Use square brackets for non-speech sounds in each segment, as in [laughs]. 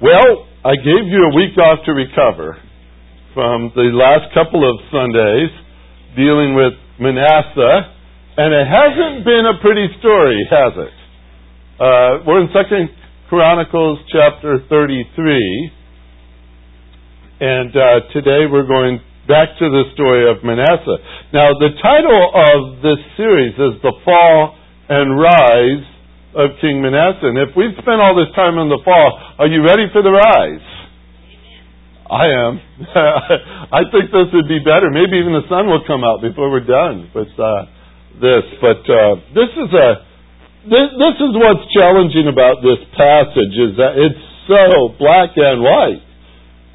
Well, I gave you a week off to recover from the last couple of Sundays dealing with Manasseh, and it hasn't been a pretty story, has it? Uh, we're in Second Chronicles chapter 33, and uh, today we're going back to the story of Manasseh. Now, the title of this series is The Fall and Rise of King Manasseh. And if we've spent all this time on the fall, are you ready for the rise? I am. [laughs] I think this would be better. Maybe even the sun will come out before we're done with uh, this. But uh, this is a this, this is what's challenging about this passage is that it's so black and white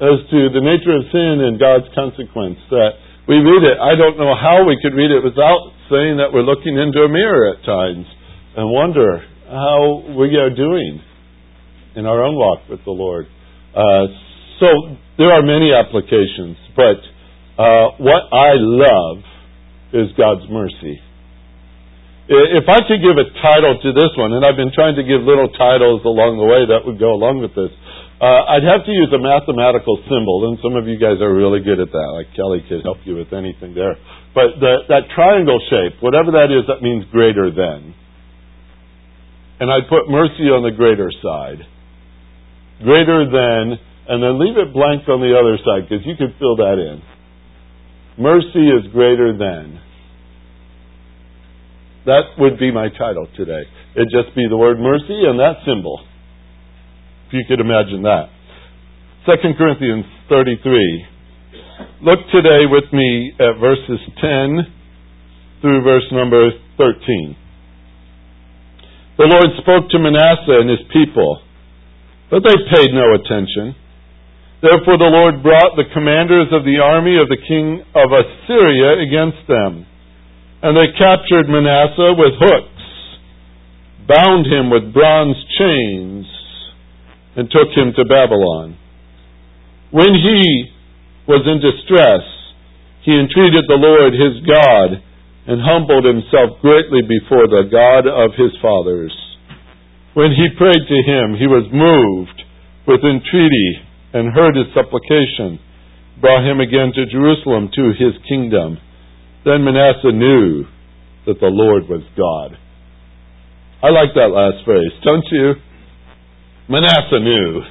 as to the nature of sin and God's consequence that we read it. I don't know how we could read it without saying that we're looking into a mirror at times and wonder how we are doing in our own walk with the Lord. Uh, so there are many applications, but uh, what I love is God's mercy. If I could give a title to this one, and I've been trying to give little titles along the way that would go along with this, uh, I'd have to use a mathematical symbol, and some of you guys are really good at that. Like Kelly could help you with anything there. But the, that triangle shape, whatever that is, that means greater than and I'd put mercy on the greater side. Greater than, and then leave it blank on the other side because you could fill that in. Mercy is greater than. That would be my title today. It'd just be the word mercy and that symbol. If you could imagine that. 2 Corinthians 33. Look today with me at verses 10 through verse number 13. The Lord spoke to Manasseh and his people, but they paid no attention. Therefore the Lord brought the commanders of the army of the king of Assyria against them. And they captured Manasseh with hooks, bound him with bronze chains, and took him to Babylon. When he was in distress, he entreated the Lord his God and humbled himself greatly before the God of his fathers. When he prayed to him, he was moved with entreaty and heard his supplication, brought him again to Jerusalem to his kingdom. Then Manasseh knew that the Lord was God. I like that last phrase, don't you? Manasseh knew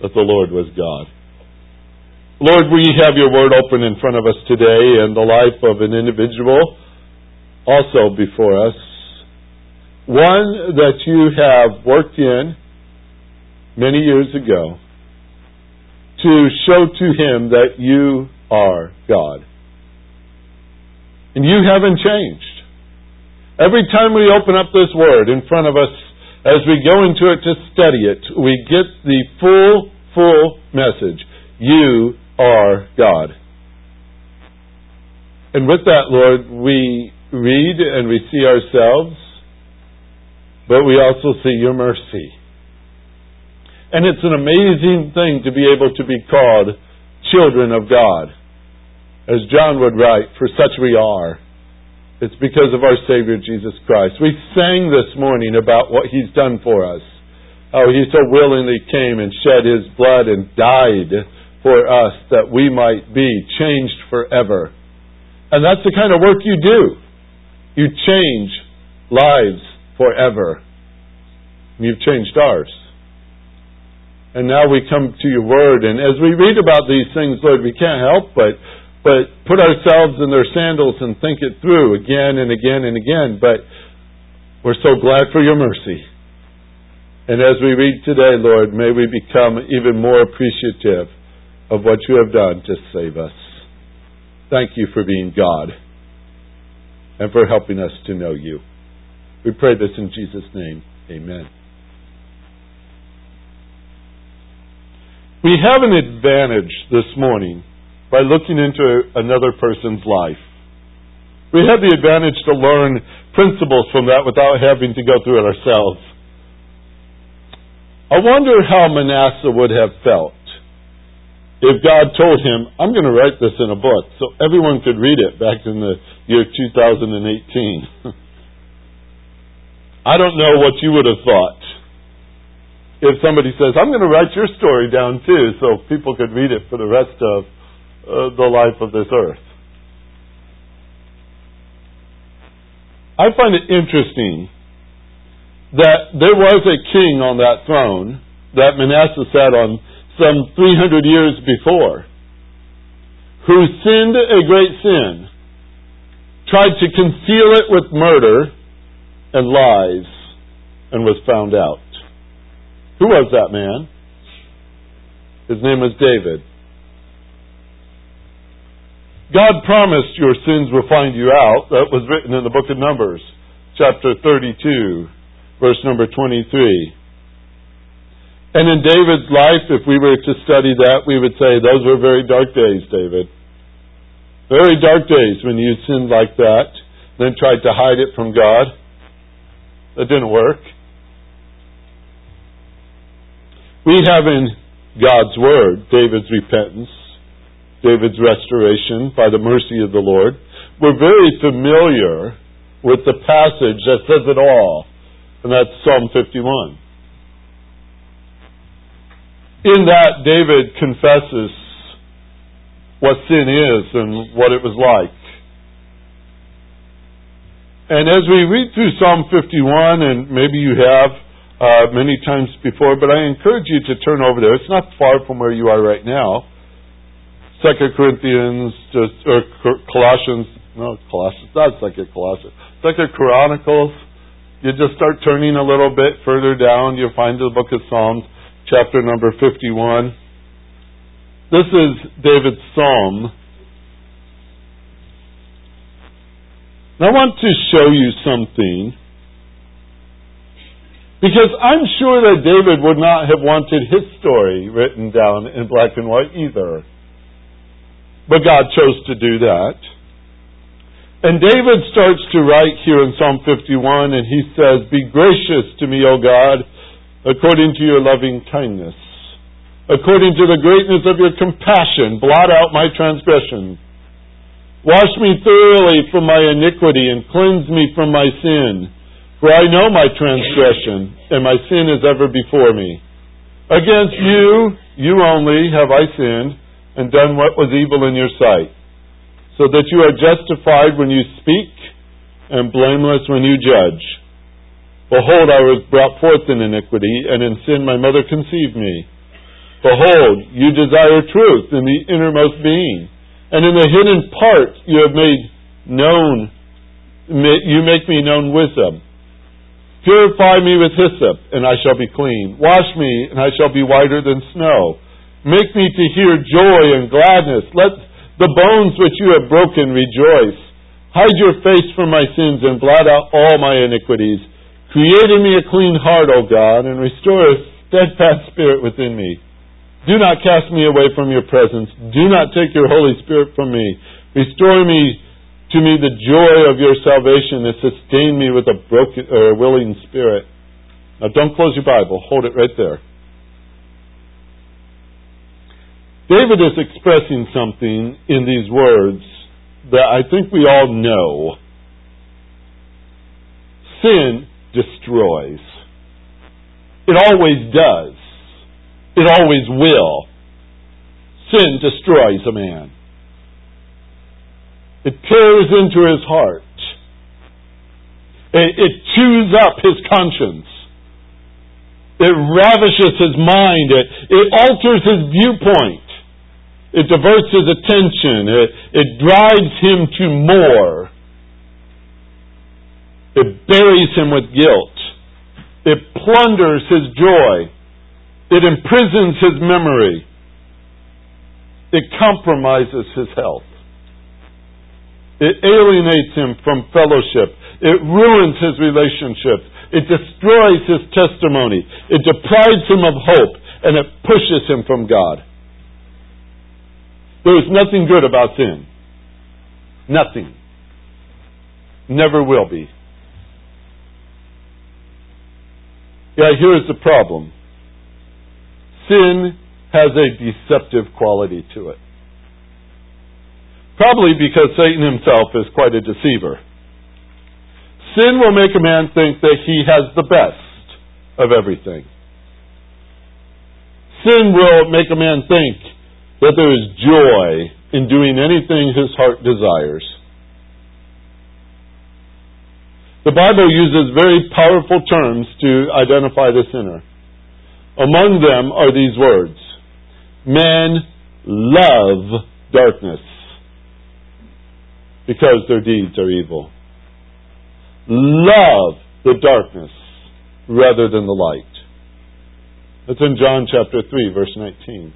that the Lord was God. Lord, we have your word open in front of us today and the life of an individual also before us. One that you have worked in many years ago to show to him that you are God. And you haven't changed. Every time we open up this word in front of us, as we go into it to study it, we get the full, full message. You are God. And with that, Lord, we read and we see ourselves, but we also see your mercy. And it's an amazing thing to be able to be called children of God. As John would write, for such we are. It's because of our Savior Jesus Christ. We sang this morning about what He's done for us. How He so willingly came and shed His blood and died for us that we might be changed forever. And that's the kind of work you do. You change lives forever. You've changed ours. And now we come to your word, and as we read about these things, Lord, we can't help but but put ourselves in their sandals and think it through again and again and again. But we're so glad for your mercy. And as we read today, Lord, may we become even more appreciative of what you have done to save us. Thank you for being God and for helping us to know you. We pray this in Jesus' name. Amen. We have an advantage this morning by looking into another person's life. We have the advantage to learn principles from that without having to go through it ourselves. I wonder how Manasseh would have felt if God told him, I'm going to write this in a book so everyone could read it back in the year 2018. [laughs] I don't know what you would have thought. if somebody says, I'm going to write your story down too, so people could read it for the rest of uh, the life of this earth. I find it interesting that there was a king on that throne that Manasseh sat on some 300 years before who sinned a great sin, tried to conceal it with murder and lies, and was found out. Who was that man? His name was David. God promised your sins will find you out. That was written in the book of Numbers, chapter 32, verse number 23. And in David's life, if we were to study that, we would say those were very dark days, David. Very dark days when you sinned like that, then tried to hide it from God. That didn't work. We have in God's Word David's repentance, David's restoration by the mercy of the Lord. We're very familiar with the passage that says it all, and that's Psalm 51. In that, David confesses what sin is and what it was like. And as we read through Psalm 51, and maybe you have, uh, many times before, but I encourage you to turn over there. It's not far from where you are right now. Second Corinthians, just, or Colossians, no, Colossians, not Second Colossians, Second Chronicles. You just start turning a little bit further down, you'll find the book of Psalms, chapter number 51. This is David's psalm. And I want to show you something because I'm sure that David would not have wanted his story written down in black and white either. But God chose to do that. And David starts to write here in Psalm 51 and he says, Be gracious to me, O God, according to your loving kindness. According to the greatness of your compassion, blot out my transgression. Wash me thoroughly from my iniquity and cleanse me from my sin. For I know my transgression, and my sin is ever before me. Against you, you only, have I sinned, and done what was evil in your sight, so that you are justified when you speak, and blameless when you judge. Behold, I was brought forth in iniquity, and in sin my mother conceived me. Behold, you desire truth in the innermost being, and in the hidden part you have made known, you make me known wisdom. Purify me with hyssop, and I shall be clean. Wash me, and I shall be whiter than snow. Make me to hear joy and gladness. Let the bones which you have broken rejoice. Hide your face from my sins and blot out all my iniquities. Create in me a clean heart, O God, and restore a steadfast spirit within me. Do not cast me away from your presence. Do not take your Holy Spirit from me. Restore me to me the joy of your salvation and sustain me with a broken or willing spirit. Now don't close your Bible. Hold it right there. David is expressing something in these words that I think we all know. Sin destroys. It always does. It always will. Sin destroys a man. It tears into his heart. It, it chews up his conscience. It ravishes his mind. It, it alters his viewpoint. It diverts his attention. It, it drives him to more. It buries him with guilt. It plunders his joy. It imprisons his memory. It compromises his health. It alienates him from fellowship. It ruins his relationships. It destroys his testimony. It deprives him of hope and it pushes him from God. There is nothing good about sin. Nothing. Never will be. Yeah, here's the problem. Sin has a deceptive quality to it. Probably because Satan himself is quite a deceiver. Sin will make a man think that he has the best of everything. Sin will make a man think that there is joy in doing anything his heart desires. The Bible uses very powerful terms to identify the sinner. Among them are these words Men love darkness because their deeds are evil. Love the darkness rather than the light. That's in John chapter 3, verse 19.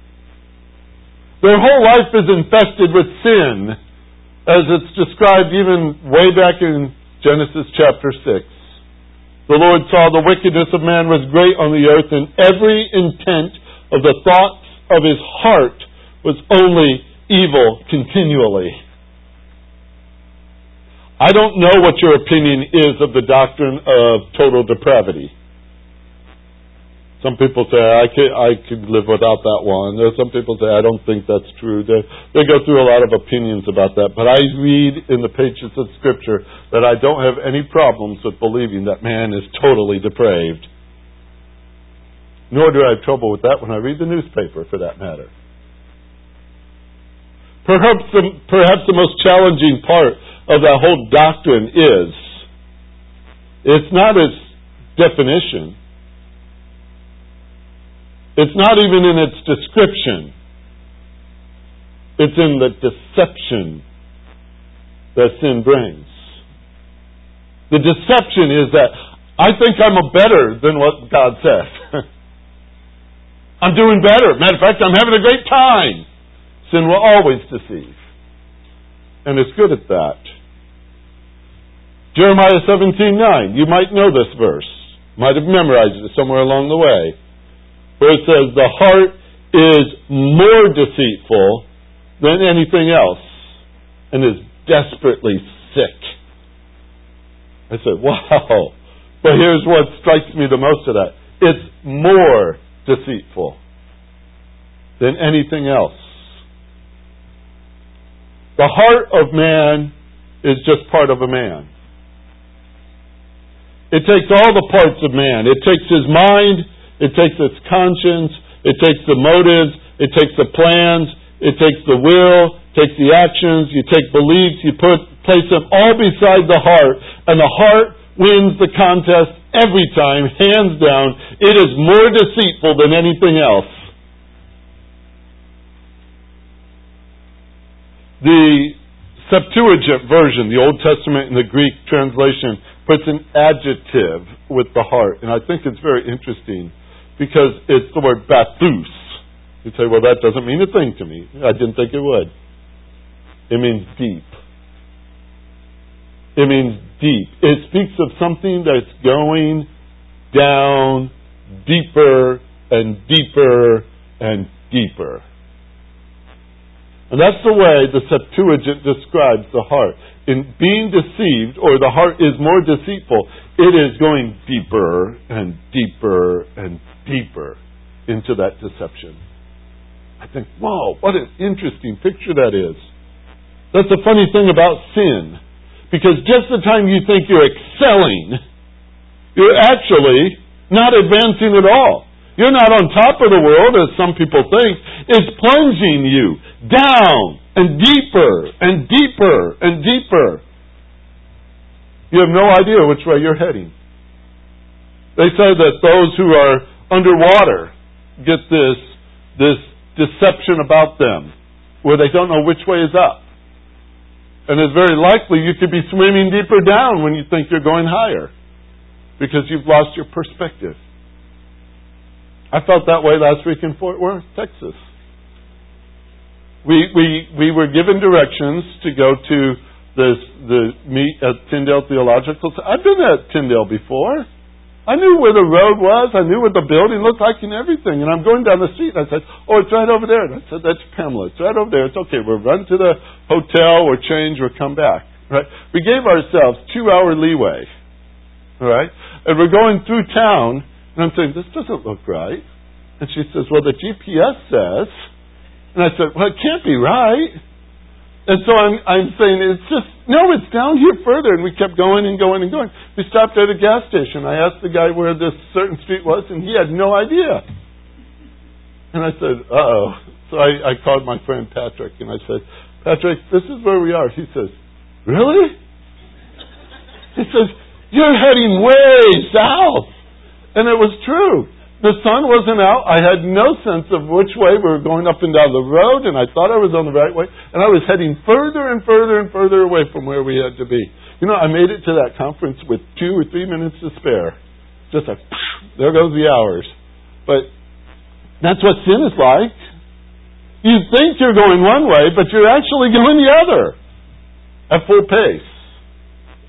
Their whole life is infested with sin, as it's described even way back in Genesis chapter 6. The Lord saw the wickedness of man was great on the earth, and every intent of the thoughts of his heart was only evil continually. I don't know what your opinion is of the doctrine of total depravity. Some people say I could I could live without that one. Some people say I don't think that's true. They, they go through a lot of opinions about that. But I read in the pages of Scripture that I don't have any problems with believing that man is totally depraved. Nor do I have trouble with that when I read the newspaper, for that matter. Perhaps the, perhaps the most challenging part of that whole doctrine is it's not its definition it's not even in its description. It's in the deception that sin brings. The deception is that I think I'm a better than what God says. [laughs] I'm doing better. Matter of fact, I'm having a great time. Sin will always deceive. And it's good at that. Jeremiah 17:9. You might know this verse. Might have memorized it somewhere along the way where it says the heart is more deceitful than anything else and is desperately sick. I said, wow. But here's what strikes me the most of that. It's more deceitful than anything else. The heart of man is just part of a man. It takes all the parts of man. It takes his mind, it takes its conscience. It takes the motives. It takes the plans. It takes the will. Takes the actions. You take beliefs. You put place them all beside the heart, and the heart wins the contest every time, hands down. It is more deceitful than anything else. The Septuagint version, the Old Testament and the Greek translation, puts an adjective with the heart, and I think it's very interesting because it's the word bathus. You say, well, that doesn't mean a thing to me. I didn't think it would. It means deep. It means deep. It speaks of something that's going down deeper and deeper and deeper. And that's the way the Septuagint describes the heart. In being deceived, or the heart is more deceitful, it is going deeper and deeper and deeper into that deception. I think, wow, what an interesting picture that is. That's the funny thing about sin. Because just the time you think you're excelling, you're actually not advancing at all. You're not on top of the world, as some people think. It's plunging you down and deeper and deeper and deeper. You have no idea which way you're heading. They say that those who are underwater get this, this deception about them where they don't know which way is up. And it's very likely you could be swimming deeper down when you think you're going higher because you've lost your perspective. I felt that way last week in Fort Worth, Texas. We, we, we were given directions to go to this, the meet at Tyndale Theological. I've been at Tyndale before. I knew where the road was. I knew what the building looked like and everything. And I'm going down the street and I said, Oh, it's right over there. And I said, That's Pamela. It's right over there. It's okay. We'll run to the hotel, we'll change, we'll come back. Right? We gave ourselves two hour leeway. All right? And we're going through town and I'm saying, This doesn't look right. And she says, Well, the GPS says. And I said, Well, it can't be right. And so I'm, I'm saying, it's just, no, it's down here further. And we kept going and going and going. We stopped at a gas station. I asked the guy where this certain street was, and he had no idea. And I said, uh-oh. So I, I called my friend Patrick and I said, Patrick, this is where we are. He says, really? He says, you're heading way south. And it was true. The sun wasn't out. I had no sense of which way we were going up and down the road, and I thought I was on the right way, and I was heading further and further and further away from where we had to be. You know, I made it to that conference with two or three minutes to spare. Just like, there goes the hours. But that's what sin is like. You think you're going one way, but you're actually going the other at full pace.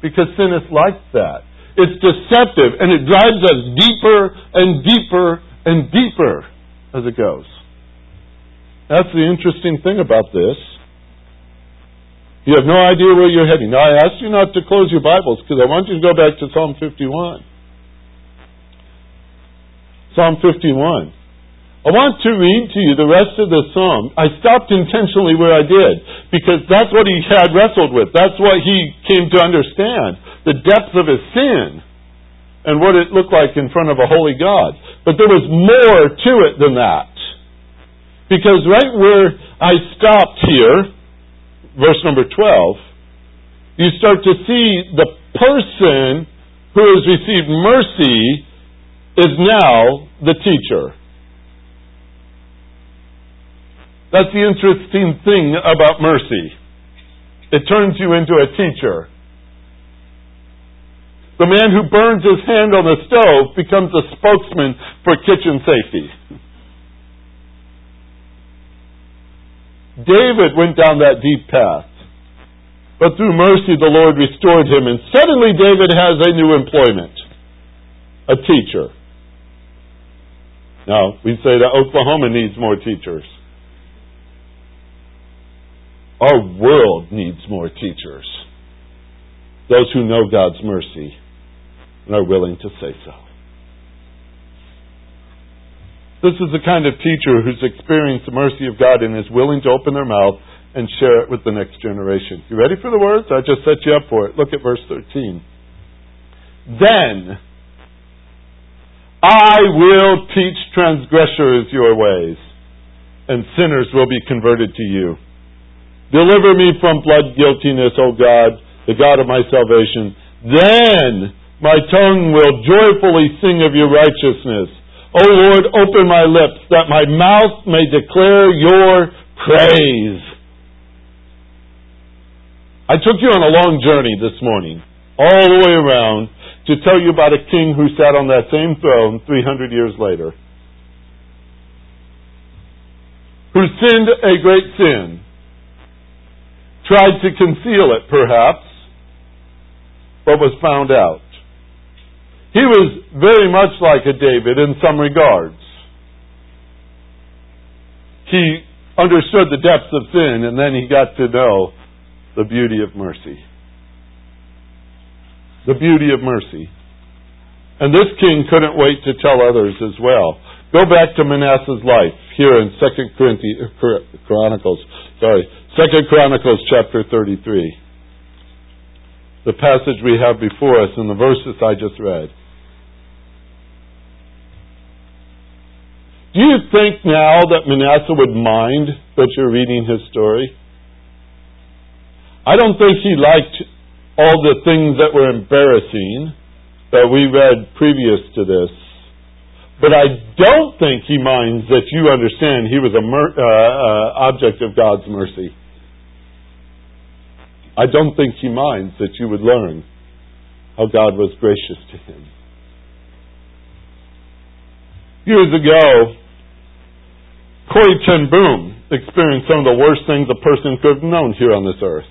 Because sin is like that. It's deceptive and it drives us deeper and deeper and deeper as it goes. That's the interesting thing about this. You have no idea where you're heading. Now, I asked you not to close your Bibles because I want you to go back to Psalm 51. Psalm 51. I want to read to you the rest of the psalm. I stopped intentionally where I did because that's what he had wrestled with. That's what he came to understand the depth of his sin and what it looked like in front of a holy God. But there was more to it than that. Because right where I stopped here, verse number 12, you start to see the person who has received mercy is now the teacher. That's the interesting thing about mercy. It turns you into a teacher. The man who burns his hand on the stove becomes a spokesman for kitchen safety. David went down that deep path. But through mercy, the Lord restored him, and suddenly David has a new employment a teacher. Now, we say that Oklahoma needs more teachers. Our world needs more teachers. Those who know God's mercy and are willing to say so. This is the kind of teacher who's experienced the mercy of God and is willing to open their mouth and share it with the next generation. You ready for the words? I just set you up for it. Look at verse 13. Then I will teach transgressors your ways, and sinners will be converted to you. Deliver me from blood guiltiness, O God, the God of my salvation. Then my tongue will joyfully sing of your righteousness. O Lord, open my lips that my mouth may declare your praise. I took you on a long journey this morning, all the way around, to tell you about a king who sat on that same throne 300 years later, who sinned a great sin tried to conceal it, perhaps, but was found out. He was very much like a David in some regards. He understood the depths of sin, and then he got to know the beauty of mercy. The beauty of mercy. And this king couldn't wait to tell others as well. Go back to Manasseh's life here in Second Corinthians, uh, Chronicles. Sorry, Second Chronicles chapter 33. The passage we have before us in the verses I just read. Do you think now that Manasseh would mind that you're reading his story? I don't think he liked all the things that were embarrassing that we read previous to this. But I don't think he minds that you understand he was a mer- uh, uh, object of God's mercy. I don't think he minds that you would learn how God was gracious to him. Years ago, Corrie ten Boom experienced some of the worst things a person could have known here on this earth.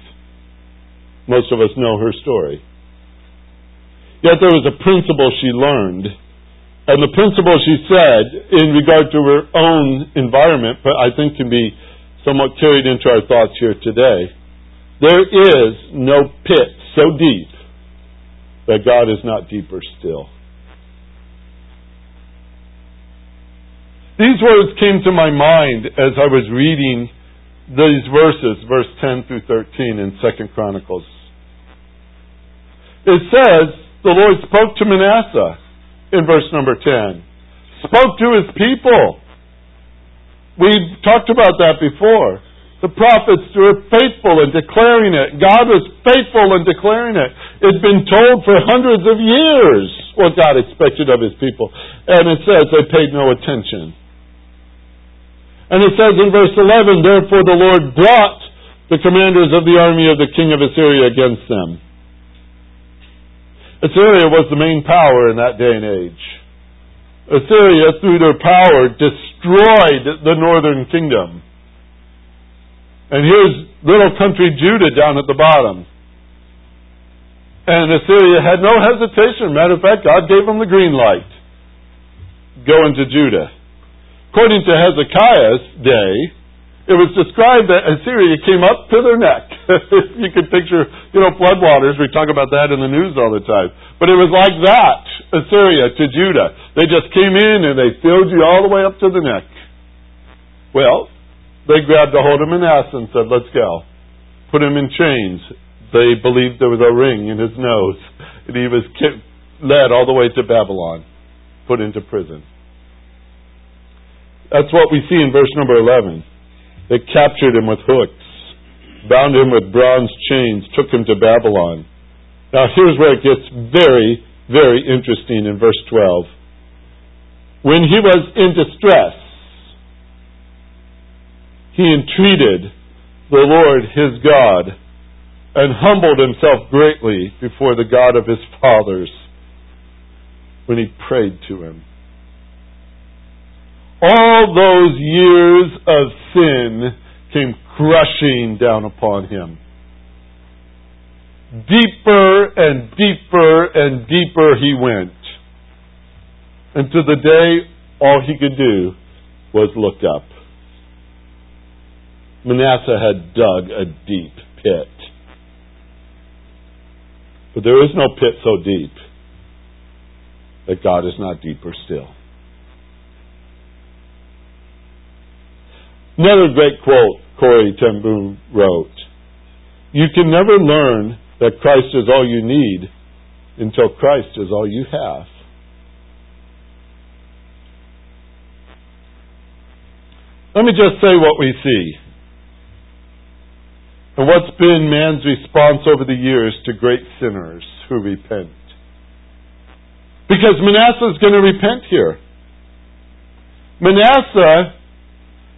Most of us know her story. Yet there was a principle she learned. And the principle she said in regard to her own environment, but I think can be somewhat carried into our thoughts here today. There is no pit so deep that God is not deeper still. These words came to my mind as I was reading these verses, verse 10 through 13 in Second Chronicles. It says, the Lord spoke to Manasseh in verse number 10, spoke to his people. We talked about that before. The prophets were faithful in declaring it. God was faithful in declaring it. It's been told for hundreds of years what God expected of his people. And it says they paid no attention. And it says in verse 11, Therefore the Lord brought the commanders of the army of the king of Assyria against them. Assyria was the main power in that day and age. Assyria, through their power, destroyed the northern kingdom. And here's little country Judah down at the bottom. And Assyria had no hesitation. Matter of fact, God gave them the green light. Go into Judah. According to Hezekiah's day, it was described that Assyria came up to their neck. [laughs] you could picture, you know, floodwaters. We talk about that in the news all the time. But it was like that, Assyria to Judah. They just came in and they filled you all the way up to the neck. Well, they grabbed a hold of Manasseh and said, let's go. Put him in chains. They believed there was a ring in his nose. And he was led all the way to Babylon, put into prison. That's what we see in verse number 11. They captured him with hooks, bound him with bronze chains, took him to Babylon. Now here's where it gets very, very interesting in verse 12. When he was in distress, he entreated the Lord his God and humbled himself greatly before the God of his fathers when he prayed to him. All those years of sin came crushing down upon him. Deeper and deeper and deeper he went. And to the day, all he could do was look up. Manasseh had dug a deep pit. But there is no pit so deep that God is not deeper still. Another great quote Corrie ten Boom wrote You can never learn that Christ is all you need until Christ is all you have. Let me just say what we see. And what's been man's response over the years to great sinners who repent. Because Manasseh is going to repent here. Manasseh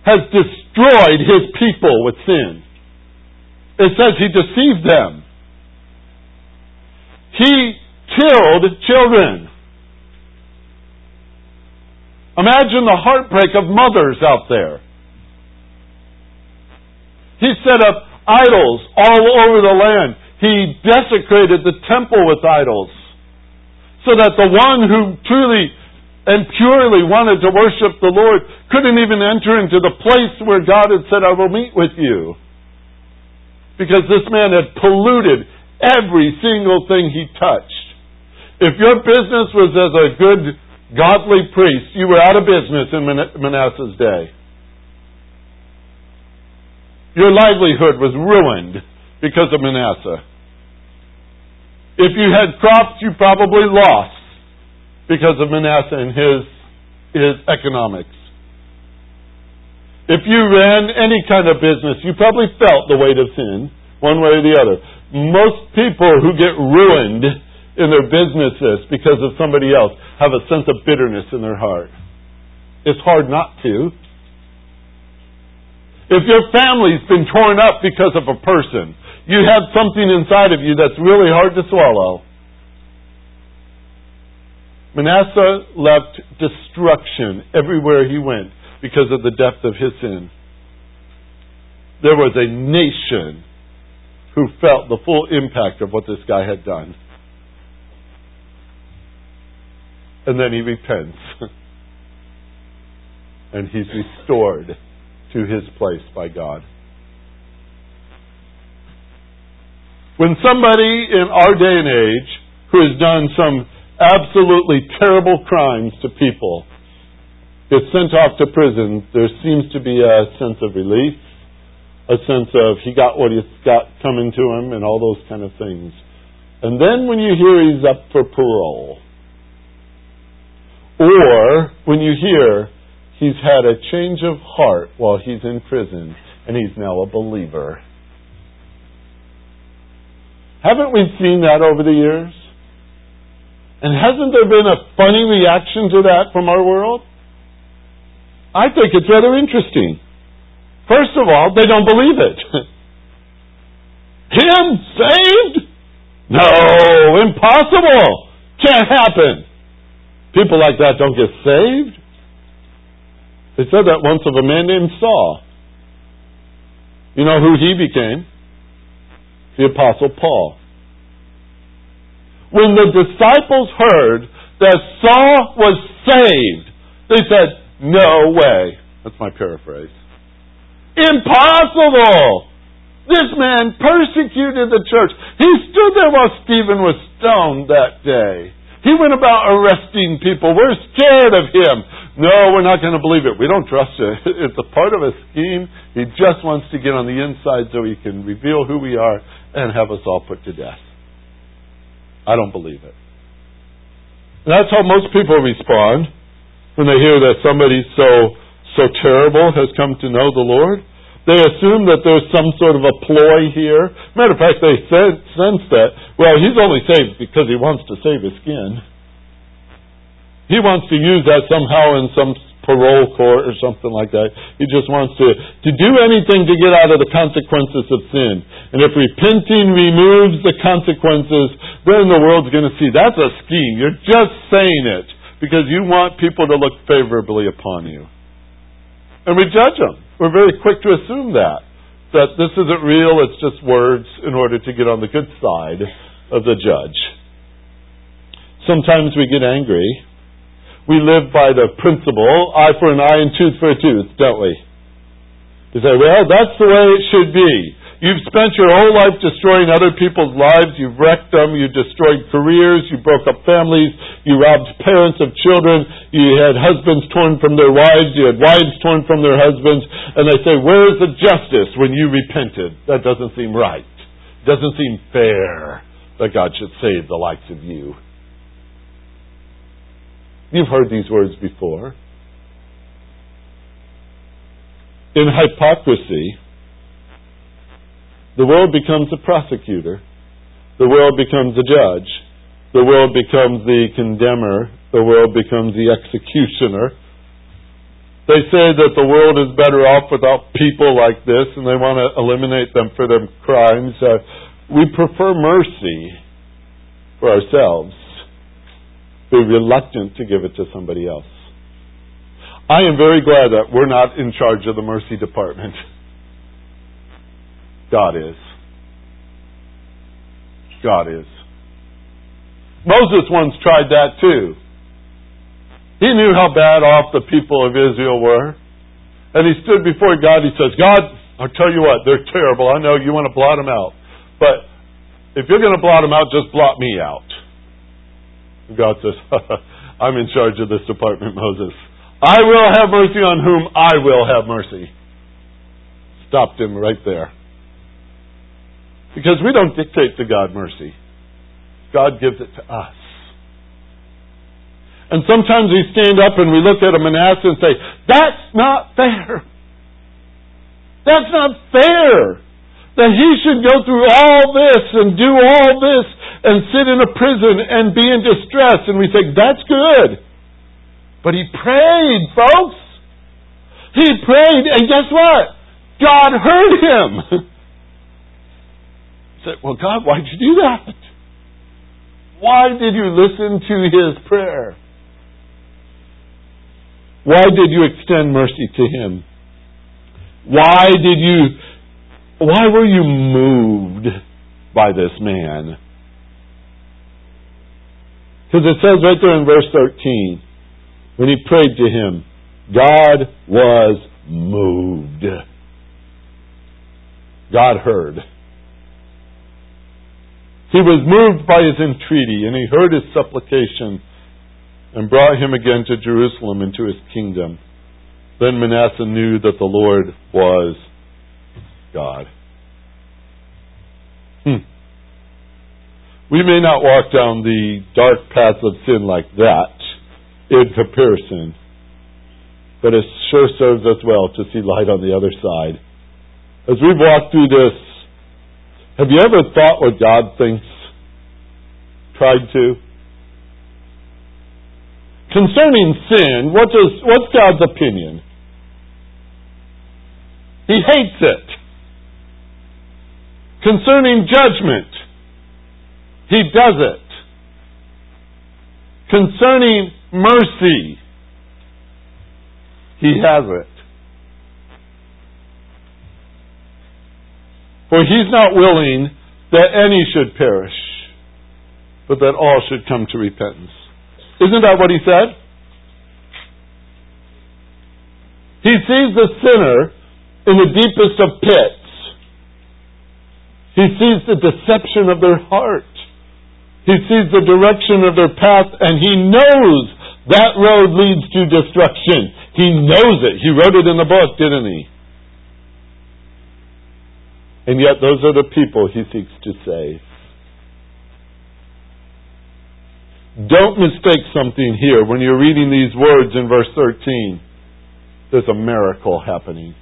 has destroyed his people with sin. It says he deceived them. He killed children. Imagine the heartbreak of mothers out there. He set up idols all over the land. He desecrated the temple with idols. So that the one who truly and purely wanted to worship the Lord couldn't even enter into the place where God had said, I will meet with you. Because this man had polluted every single thing he touched. If your business was as a good, godly priest, you were out of business in Manasseh's day. Your livelihood was ruined because of Manasseh. If you had crops, you probably lost because of Manasseh and his, his economics. If you ran any kind of business, you probably felt the weight of sin, one way or the other. Most people who get ruined in their businesses because of somebody else have a sense of bitterness in their heart. It's hard not to. If your family's been torn up because of a person, you have something inside of you that's really hard to swallow. Manasseh left destruction everywhere he went because of the depth of his sin. There was a nation who felt the full impact of what this guy had done. And then he repents. [laughs] and he's restored to his place by God. When somebody in our day and age who has done some absolutely terrible crimes to people gets sent off to prison, there seems to be a sense of relief, a sense of he got what he's got coming to him, and all those kind of things. And then when you hear he's up for parole, or when you hear he's had a change of heart while he's in prison, and he's now a believer. Haven't we seen that over the years? And hasn't there been a funny reaction to that from our world? I think it's rather interesting. First of all, they don't believe it. [laughs] Him saved? No, impossible. Can't happen. People like that don't get saved. They said that once of a man named Saul. You know who he became? The Apostle Paul. When the disciples heard that Saul was saved, they said, No way. That's my paraphrase. Impossible! This man persecuted the church. He stood there while Stephen was stoned that day. He went about arresting people. We're scared of him. No, we're not going to believe it. We don't trust it. [laughs] It's a part of a scheme. He just wants to get on the inside so he can reveal who we are and have us all put to death. I don't believe it. And that's how most people respond when they hear that somebody so so terrible has come to know the Lord. They assume that there's some sort of a ploy here. Matter of fact, they sense that, well, he's only saved because he wants to save his skin. He wants to use that somehow in some parole court or something like that. He just wants to, to do anything to get out of the consequences of sin. And if repenting removes the consequences, then the world's going to see that's a scheme. You're just saying it because you want people to look favorably upon you. And we judge them. We're very quick to assume that. That this isn't real, it's just words in order to get on the good side of the judge. Sometimes we get angry we live by the principle, eye for an eye and tooth for a tooth, don't we? You say, well, that's the way it should be. You've spent your whole life destroying other people's lives. You've wrecked them. You've destroyed careers. You broke up families. You robbed parents of children. You had husbands torn from their wives. You had wives torn from their husbands. And they say, where's the justice when you repented? That doesn't seem right. Doesn't seem fair that God should save the likes of you. You've heard these words before. In hypocrisy, the world becomes a prosecutor, the world becomes a judge, the world becomes the condemner, the world becomes the executioner. They say that the world is better off without people like this and they want to eliminate them for their crimes. Uh, we prefer mercy for ourselves be reluctant to give it to somebody else. I am very glad that we're not in charge of the mercy department. God is. God is. Moses once tried that too. He knew how bad off the people of Israel were. And he stood before God. He says, God, I'll tell you what, they're terrible. I know you want to blot them out. But if you're going to blot them out, just blot me out. God says, [laughs] I'm in charge of this department, Moses. I will have mercy on whom I will have mercy. Stopped him right there. Because we don't dictate to God mercy. God gives it to us. And sometimes we stand up and we look at a Manasseh and say, that's not fair. That's not fair. That he should go through all this and do all this and sit in a prison and be in distress. And we think, that's good. But he prayed, folks. He prayed, and guess what? God heard him. He said, Well, God, why'd you do that? Why did you listen to his prayer? Why did you extend mercy to him? Why did you, why were you moved by this man? Because it says right there in verse 13, when he prayed to him, God was moved. God heard. He was moved by his entreaty, and he heard his supplication and brought him again to Jerusalem into his kingdom. Then Manasseh knew that the Lord was God. We may not walk down the dark path of sin like that in comparison. but it sure serves us well to see light on the other side. As we've walked through this, have you ever thought what God thinks? Tried to? Concerning sin, what does, what's God's opinion? He hates it. Concerning judgment, He does it. Concerning mercy, He has it. For He's not willing that any should perish, but that all should come to repentance. Isn't that what He said? He sees the sinner in the deepest of pits. He sees the deception of their heart. He sees the direction of their path, and he knows that road leads to destruction. He knows it. He wrote it in the book, didn't he? And yet, those are the people he seeks to save. Don't mistake something here when you're reading these words in verse 13. There's a miracle happening.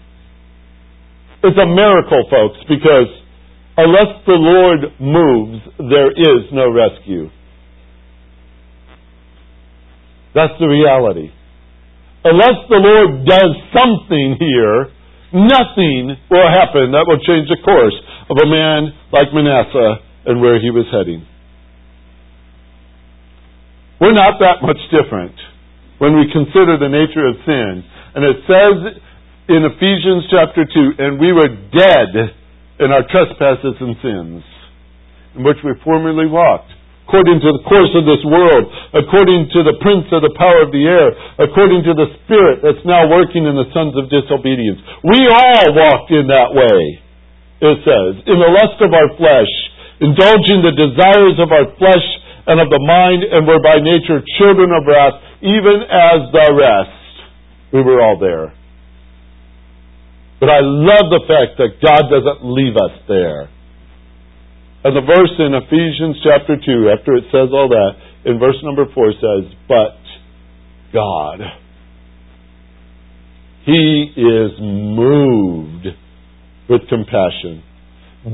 It's a miracle, folks, because unless the Lord moves, there is no rescue. That's the reality. Unless the Lord does something here, nothing will happen that will change the course of a man like Manasseh and where he was heading. We're not that much different when we consider the nature of sin. And it says in Ephesians chapter 2, and we were dead in our trespasses and sins, in which we formerly walked, according to the course of this world, according to the prince of the power of the air, according to the spirit that's now working in the sons of disobedience. We all walked in that way, it says, in the lust of our flesh, indulging the desires of our flesh and of the mind, and were by nature children of wrath, even as the rest. We were all there. But I love the fact that God doesn't leave us there. And the verse in Ephesians chapter 2, after it says all that, in verse number 4 says, But God, He is moved with compassion,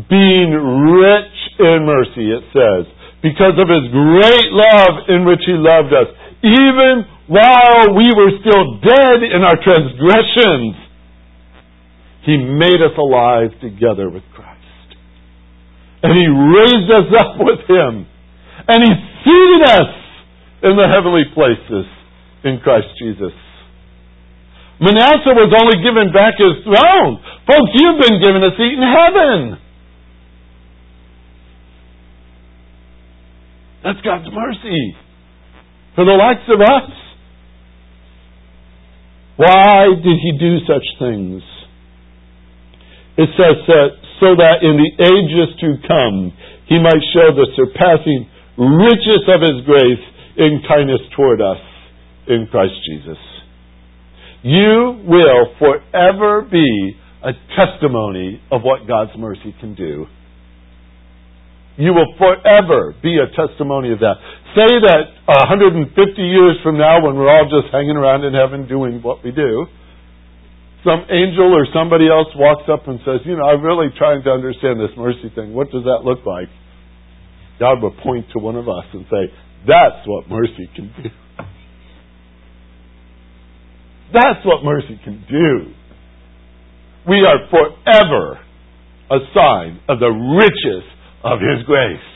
being rich in mercy, it says, because of His great love in which He loved us, even while we were still dead in our transgressions he made us alive together with Christ. And He raised us up with Him. And He seated us in the heavenly places in Christ Jesus. Manasseh was only given back his throne. Folks, you've been given a seat in heaven. That's God's mercy for the likes of us. Why did he do such things? It says so that in the ages to come he might show the surpassing riches of his grace in kindness toward us in Christ Jesus. You will forever be a testimony of what God's mercy can do. You will forever be a testimony of that. Say that 150 years from now, when we're all just hanging around in heaven doing what we do, some angel or somebody else walks up and says, You know, I'm really trying to understand this mercy thing. What does that look like? God will point to one of us and say, That's what mercy can do. That's what mercy can do. We are forever a sign of the riches of His grace.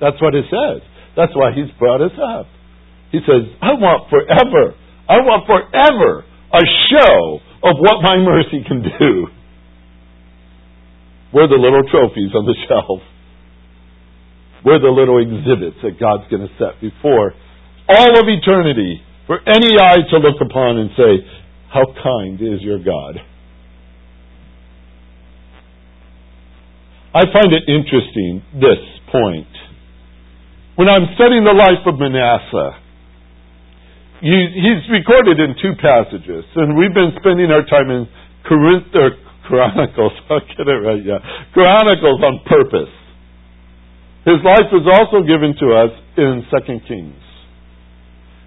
That's what it says. That's why He's brought us up. He says, I want forever. I want forever a show of what my mercy can do. We're the little trophies on the [laughs] shelf. We're the little exhibits that God's going to set before all of eternity for any eye to look upon and say, How kind is your God? I find it interesting, this point. When I'm studying the life of Manasseh, he's recorded in two passages, and we've been spending our time in Corinth or Chronicles. [laughs] I'll get it right, yeah. Chronicles on purpose. His life is also given to us in Second Kings.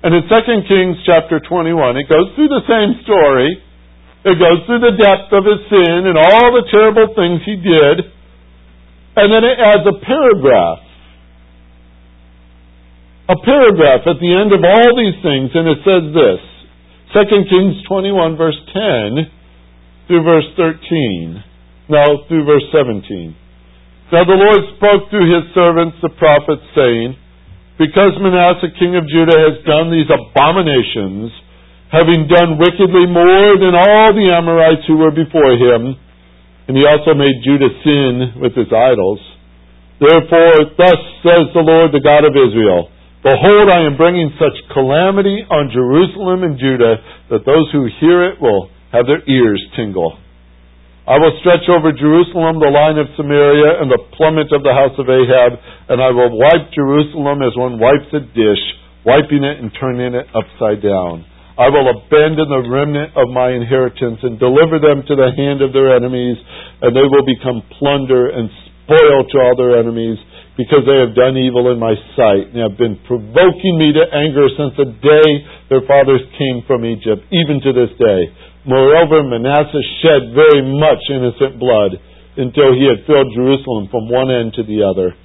And in 2 Kings chapter 21, it goes through the same story. It goes through the depth of his sin and all the terrible things he did. And then it adds a paragraph. A paragraph at the end of all these things, and it says this 2 Kings 21, verse 10 through verse 13. No, through verse 17. Now the Lord spoke through his servants, the prophets, saying, because Manasseh king of Judah has done these abominations, having done wickedly more than all the Amorites who were before him, and he also made Judah sin with his idols. Therefore, thus says the Lord, the God of Israel, Behold, I am bringing such calamity on Jerusalem and Judah that those who hear it will have their ears tingle. I will stretch over Jerusalem the line of Samaria and the plummet of the house of Ahab, and I will wipe Jerusalem as one wipes a dish, wiping it and turning it upside down. I will abandon the remnant of my inheritance and deliver them to the hand of their enemies, and they will become plunder and spoil to all their enemies, because they have done evil in my sight, and have been provoking me to anger since the day their fathers came from Egypt, even to this day. Moreover, Manasseh shed very much innocent blood until he had filled Jerusalem from one end to the other,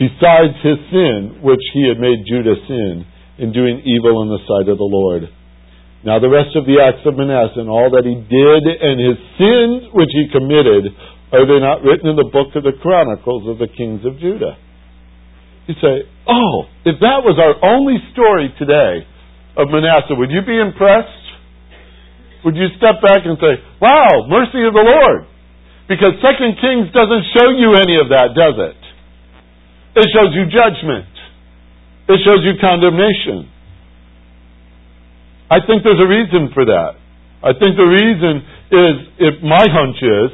besides his sin, which he had made Judah sin, in doing evil in the sight of the Lord. Now the rest of the acts of Manasseh and all that he did and his sins which he committed, are they not written in the book of the Chronicles of the kings of Judah? You say, oh, if that was our only story today of Manasseh, would you be impressed? would you step back and say, wow, mercy of the Lord? Because Second Kings doesn't show you any of that, does it? It shows you judgment. It shows you condemnation. I think there's a reason for that. I think the reason is, if my hunch is,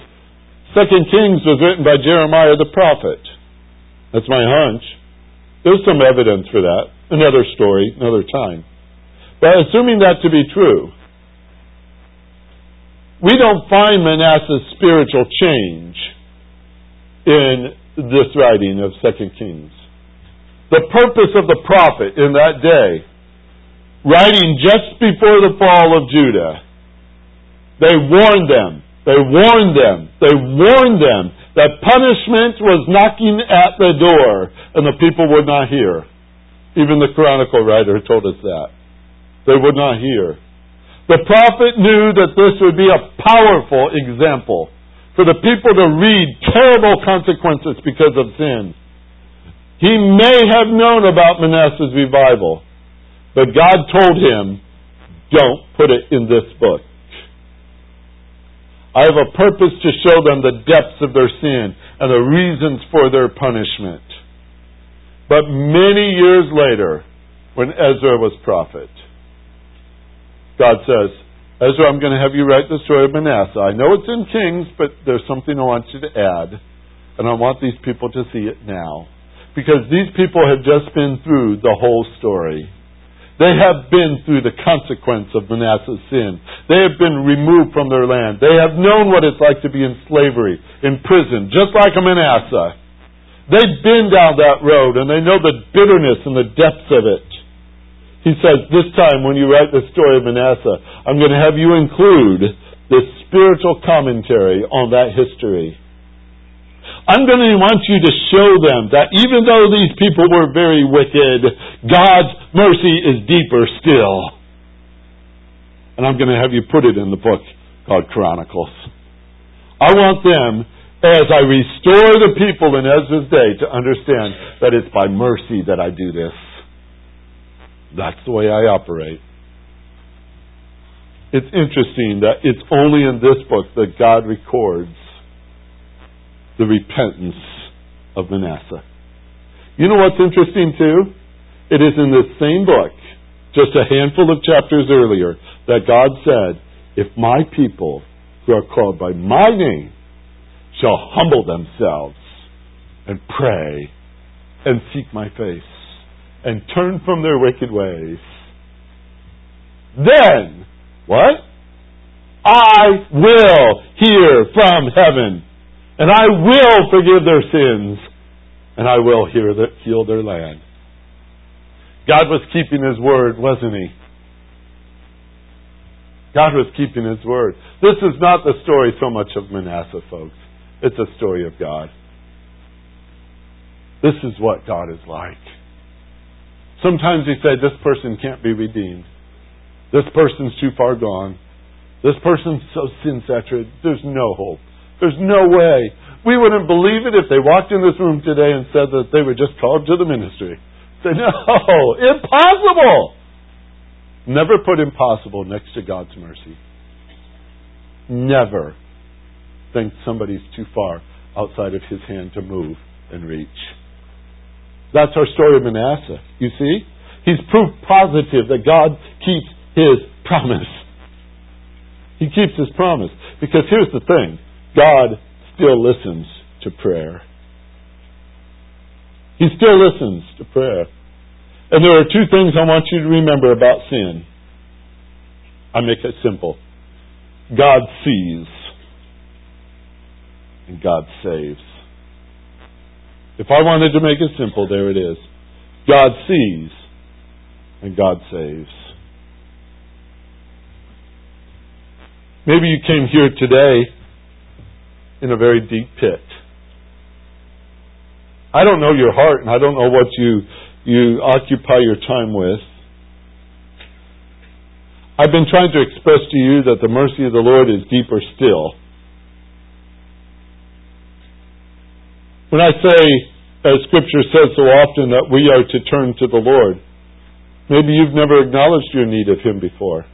Second Kings was written by Jeremiah the prophet. That's my hunch. There's some evidence for that. Another story, another time. But assuming that to be true, we don't find Manasseh's spiritual change in this writing of Second Kings. The purpose of the prophet in that day, writing just before the fall of Judah, they warned them, they warned them, they warned them that punishment was knocking at the door and the people would not hear. Even the chronicle writer told us that. They would not hear. The prophet knew that this would be a powerful example for the people to read terrible consequences because of sin. He may have known about Manasseh's revival, but God told him, don't put it in this book. I have a purpose to show them the depths of their sin and the reasons for their punishment. But many years later, when Ezra was prophet, God says, Ezra, I'm going to have you write the story of Manasseh. I know it's in Kings, but there's something I want you to add, and I want these people to see it now. Because these people have just been through the whole story. They have been through the consequence of Manasseh's sin. They have been removed from their land. They have known what it's like to be in slavery, in prison, just like a Manasseh. They've been down that road and they know the bitterness and the depths of it. He says, this time when you write the story of Manasseh, I'm going to have you include this spiritual commentary on that history. I'm going to want you to show them that even though these people were very wicked, God's mercy is deeper still. And I'm going to have you put it in the book called Chronicles. I want them, as I restore the people in Ezra's day, to understand that it's by mercy that I do this. That's the way I operate. It's interesting that it's only in this book that God records the repentance of Manasseh. You know what's interesting too? It is in this same book, just a handful of chapters earlier, that God said, If my people who are called by my name shall humble themselves and pray and seek my face and turn from their wicked ways. Then, what? I will hear from heaven, and I will forgive their sins, and I will heal their land. God was keeping His word, wasn't He? God was keeping His word. This is not the story so much of Manasseh, folks. It's a story of God. This is what God is like. Sometimes He say, this person can't be redeemed. This person's too far gone. This person's so sin saturated. There's no hope. There's no way. We wouldn't believe it if they walked in this room today and said that they were just called to the ministry. Say, no, [laughs] impossible. Never put impossible next to God's mercy. Never think somebody's too far outside of his hand to move and reach. That's our story of Manasseh. You see? He's proof positive that God keeps his promise. He keeps his promise. Because here's the thing God still listens to prayer. He still listens to prayer. And there are two things I want you to remember about sin. I make it simple God sees, and God saves. If I wanted to make it simple, there it is. God sees, and God saves. Maybe you came here today in a very deep pit. I don't know your heart, and I don't know what you you occupy your time with. I've been trying to express to you that the mercy of the Lord is deeper still. When I say, as Scripture says so often, that we are to turn to the Lord, maybe you've never acknowledged your need of Him before.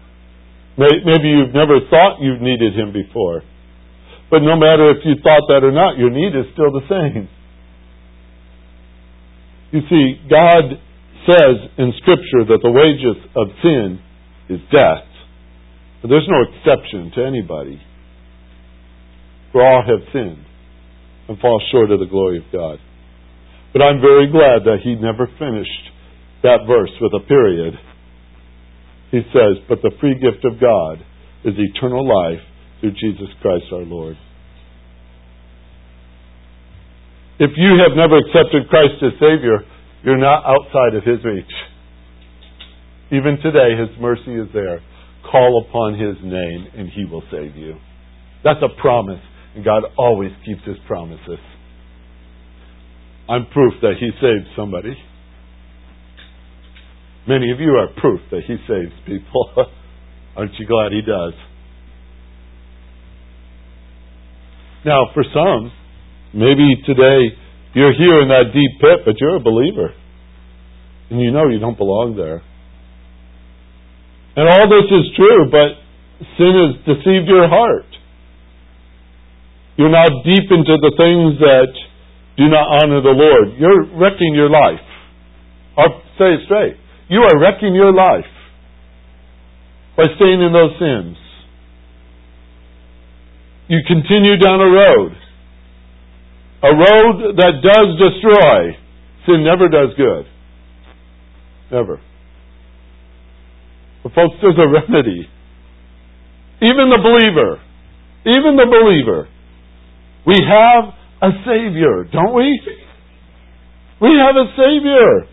Maybe you've never thought you've needed Him before. But no matter if you thought that or not, your need is still the same. You see, God says in Scripture that the wages of sin is death. But there's no exception to anybody. For all have sinned and fall short of the glory of God. But I'm very glad that he never finished that verse with a period. He says, But the free gift of God is eternal life through Jesus Christ our Lord. If you have never accepted Christ as Savior, you're not outside of His reach. Even today, His mercy is there. Call upon His name and He will save you. That's a promise, and God always keeps His promises. I'm proof that He saved somebody. Many of you are proof that He saves people. [laughs] Aren't you glad He does? Now, for some, Maybe today you're here in that deep pit, but you're a believer. And you know you don't belong there. And all this is true, but sin has deceived your heart. You're now deep into the things that do not honor the Lord. You're wrecking your life. I'll say it straight. You are wrecking your life by staying in those sins. You continue down a road a road that does destroy. Sin never does good. Never. But folks, there's a remedy. Even the believer, even the believer, we have a Savior, don't we? We have a Savior.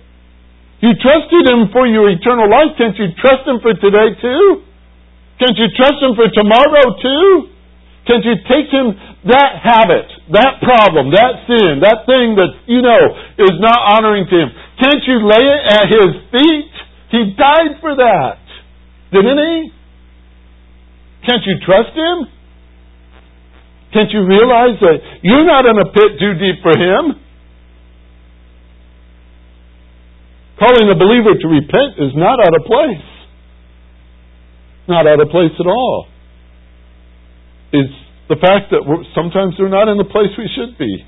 You trusted Him for your eternal life. Can't you trust Him for today too? Can't you trust Him for tomorrow too? Can't you take Him that habit, that problem, that sin, that thing that you know is not honoring to Him, can't you lay it at His feet? He died for that, didn't He? Can't you trust Him? Can't you realize that you're not in a pit too deep for Him? Calling a believer to repent is not out of place. Not out of place at all. Is the fact that sometimes we're not in the place we should be.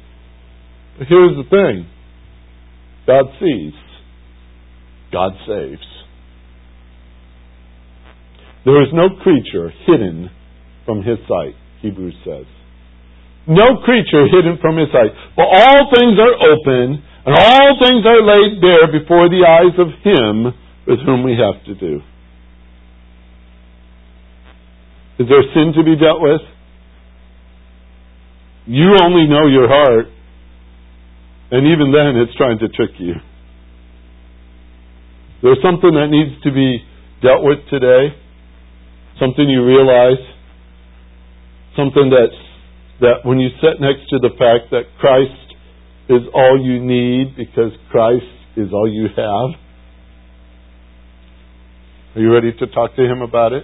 But here's the thing God sees, God saves. There is no creature hidden from his sight, Hebrews says. No creature hidden from his sight. But all things are open, and all things are laid bare before the eyes of him with whom we have to do. Is there sin to be dealt with? You only know your heart. And even then, it's trying to trick you. There's something that needs to be dealt with today. Something you realize. Something that's, that when you sit next to the fact that Christ is all you need because Christ is all you have. Are you ready to talk to him about it?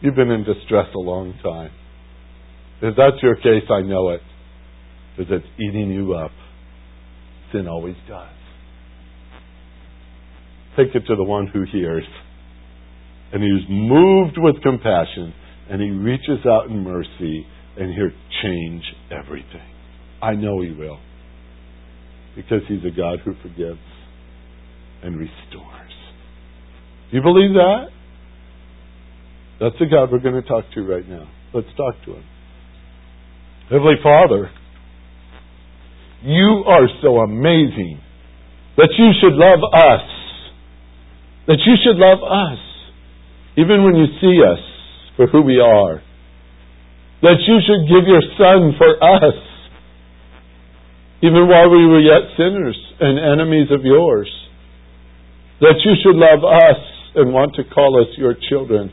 You've been in distress a long time. If that's your case, I know it. Because it's eating you up. Sin always does. Take it to the one who hears. And he's moved with compassion. And he reaches out in mercy. And he'll change everything. I know he will. Because he's a God who forgives and restores. Do you believe that? That's the God we're going to talk to right now. Let's talk to him. Heavenly Father, you are so amazing that you should love us. That you should love us. Even when you see us for who we are. That you should give your Son for us. Even while we were yet sinners and enemies of yours. That you should love us and want to call us your children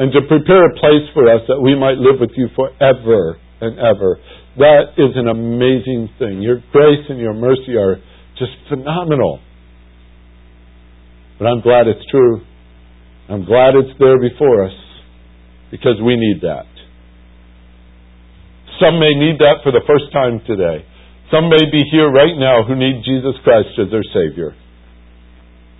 and to prepare a place for us that we might live with you forever and ever. That is an amazing thing. Your grace and your mercy are just phenomenal. But I'm glad it's true. I'm glad it's there before us because we need that. Some may need that for the first time today. Some may be here right now who need Jesus Christ as their Savior.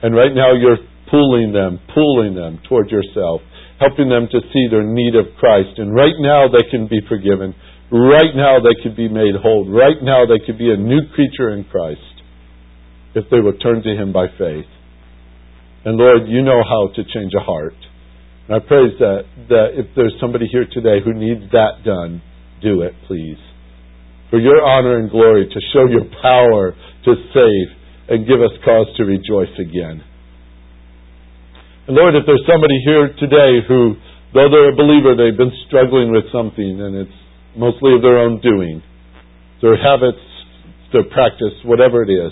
And right now you're pulling them, pulling them toward yourself helping them to see their need of Christ. And right now they can be forgiven. Right now they could be made whole. Right now they could be a new creature in Christ if they will turn to Him by faith. And Lord, you know how to change a heart. And I praise that, that if there's somebody here today who needs that done, do it, please. For your honor and glory, to show your power to save and give us cause to rejoice again. And Lord, if there's somebody here today who, though they're a believer, they've been struggling with something and it's mostly of their own doing, their habits, their practice, whatever it is.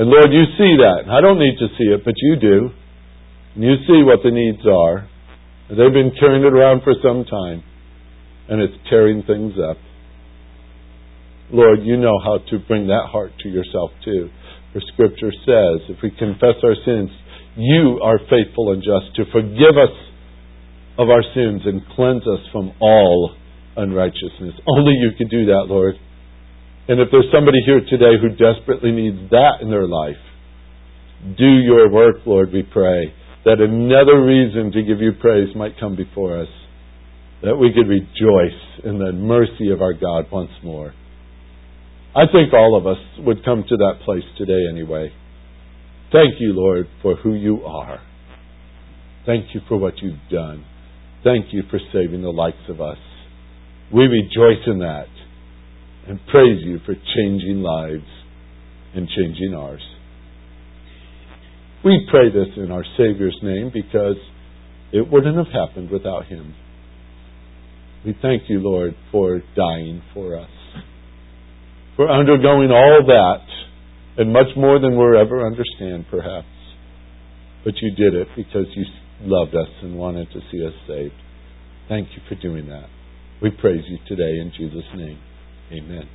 And Lord, you see that. I don't need to see it, but you do. And you see what the needs are. And they've been carrying it around for some time. And it's tearing things up. Lord, you know how to bring that heart to yourself too. For Scripture says, if we confess our sins, you are faithful and just to forgive us of our sins and cleanse us from all unrighteousness. Only you can do that, Lord. And if there's somebody here today who desperately needs that in their life, do your work, Lord, we pray, that another reason to give you praise might come before us, that we could rejoice in the mercy of our God once more. I think all of us would come to that place today anyway. Thank you, Lord, for who you are. Thank you for what you've done. Thank you for saving the likes of us. We rejoice in that and praise you for changing lives and changing ours. We pray this in our Savior's name because it wouldn't have happened without him. We thank you, Lord, for dying for us, for undergoing all that and much more than we'll ever understand, perhaps. But you did it because you loved us and wanted to see us saved. Thank you for doing that. We praise you today in Jesus' name. Amen.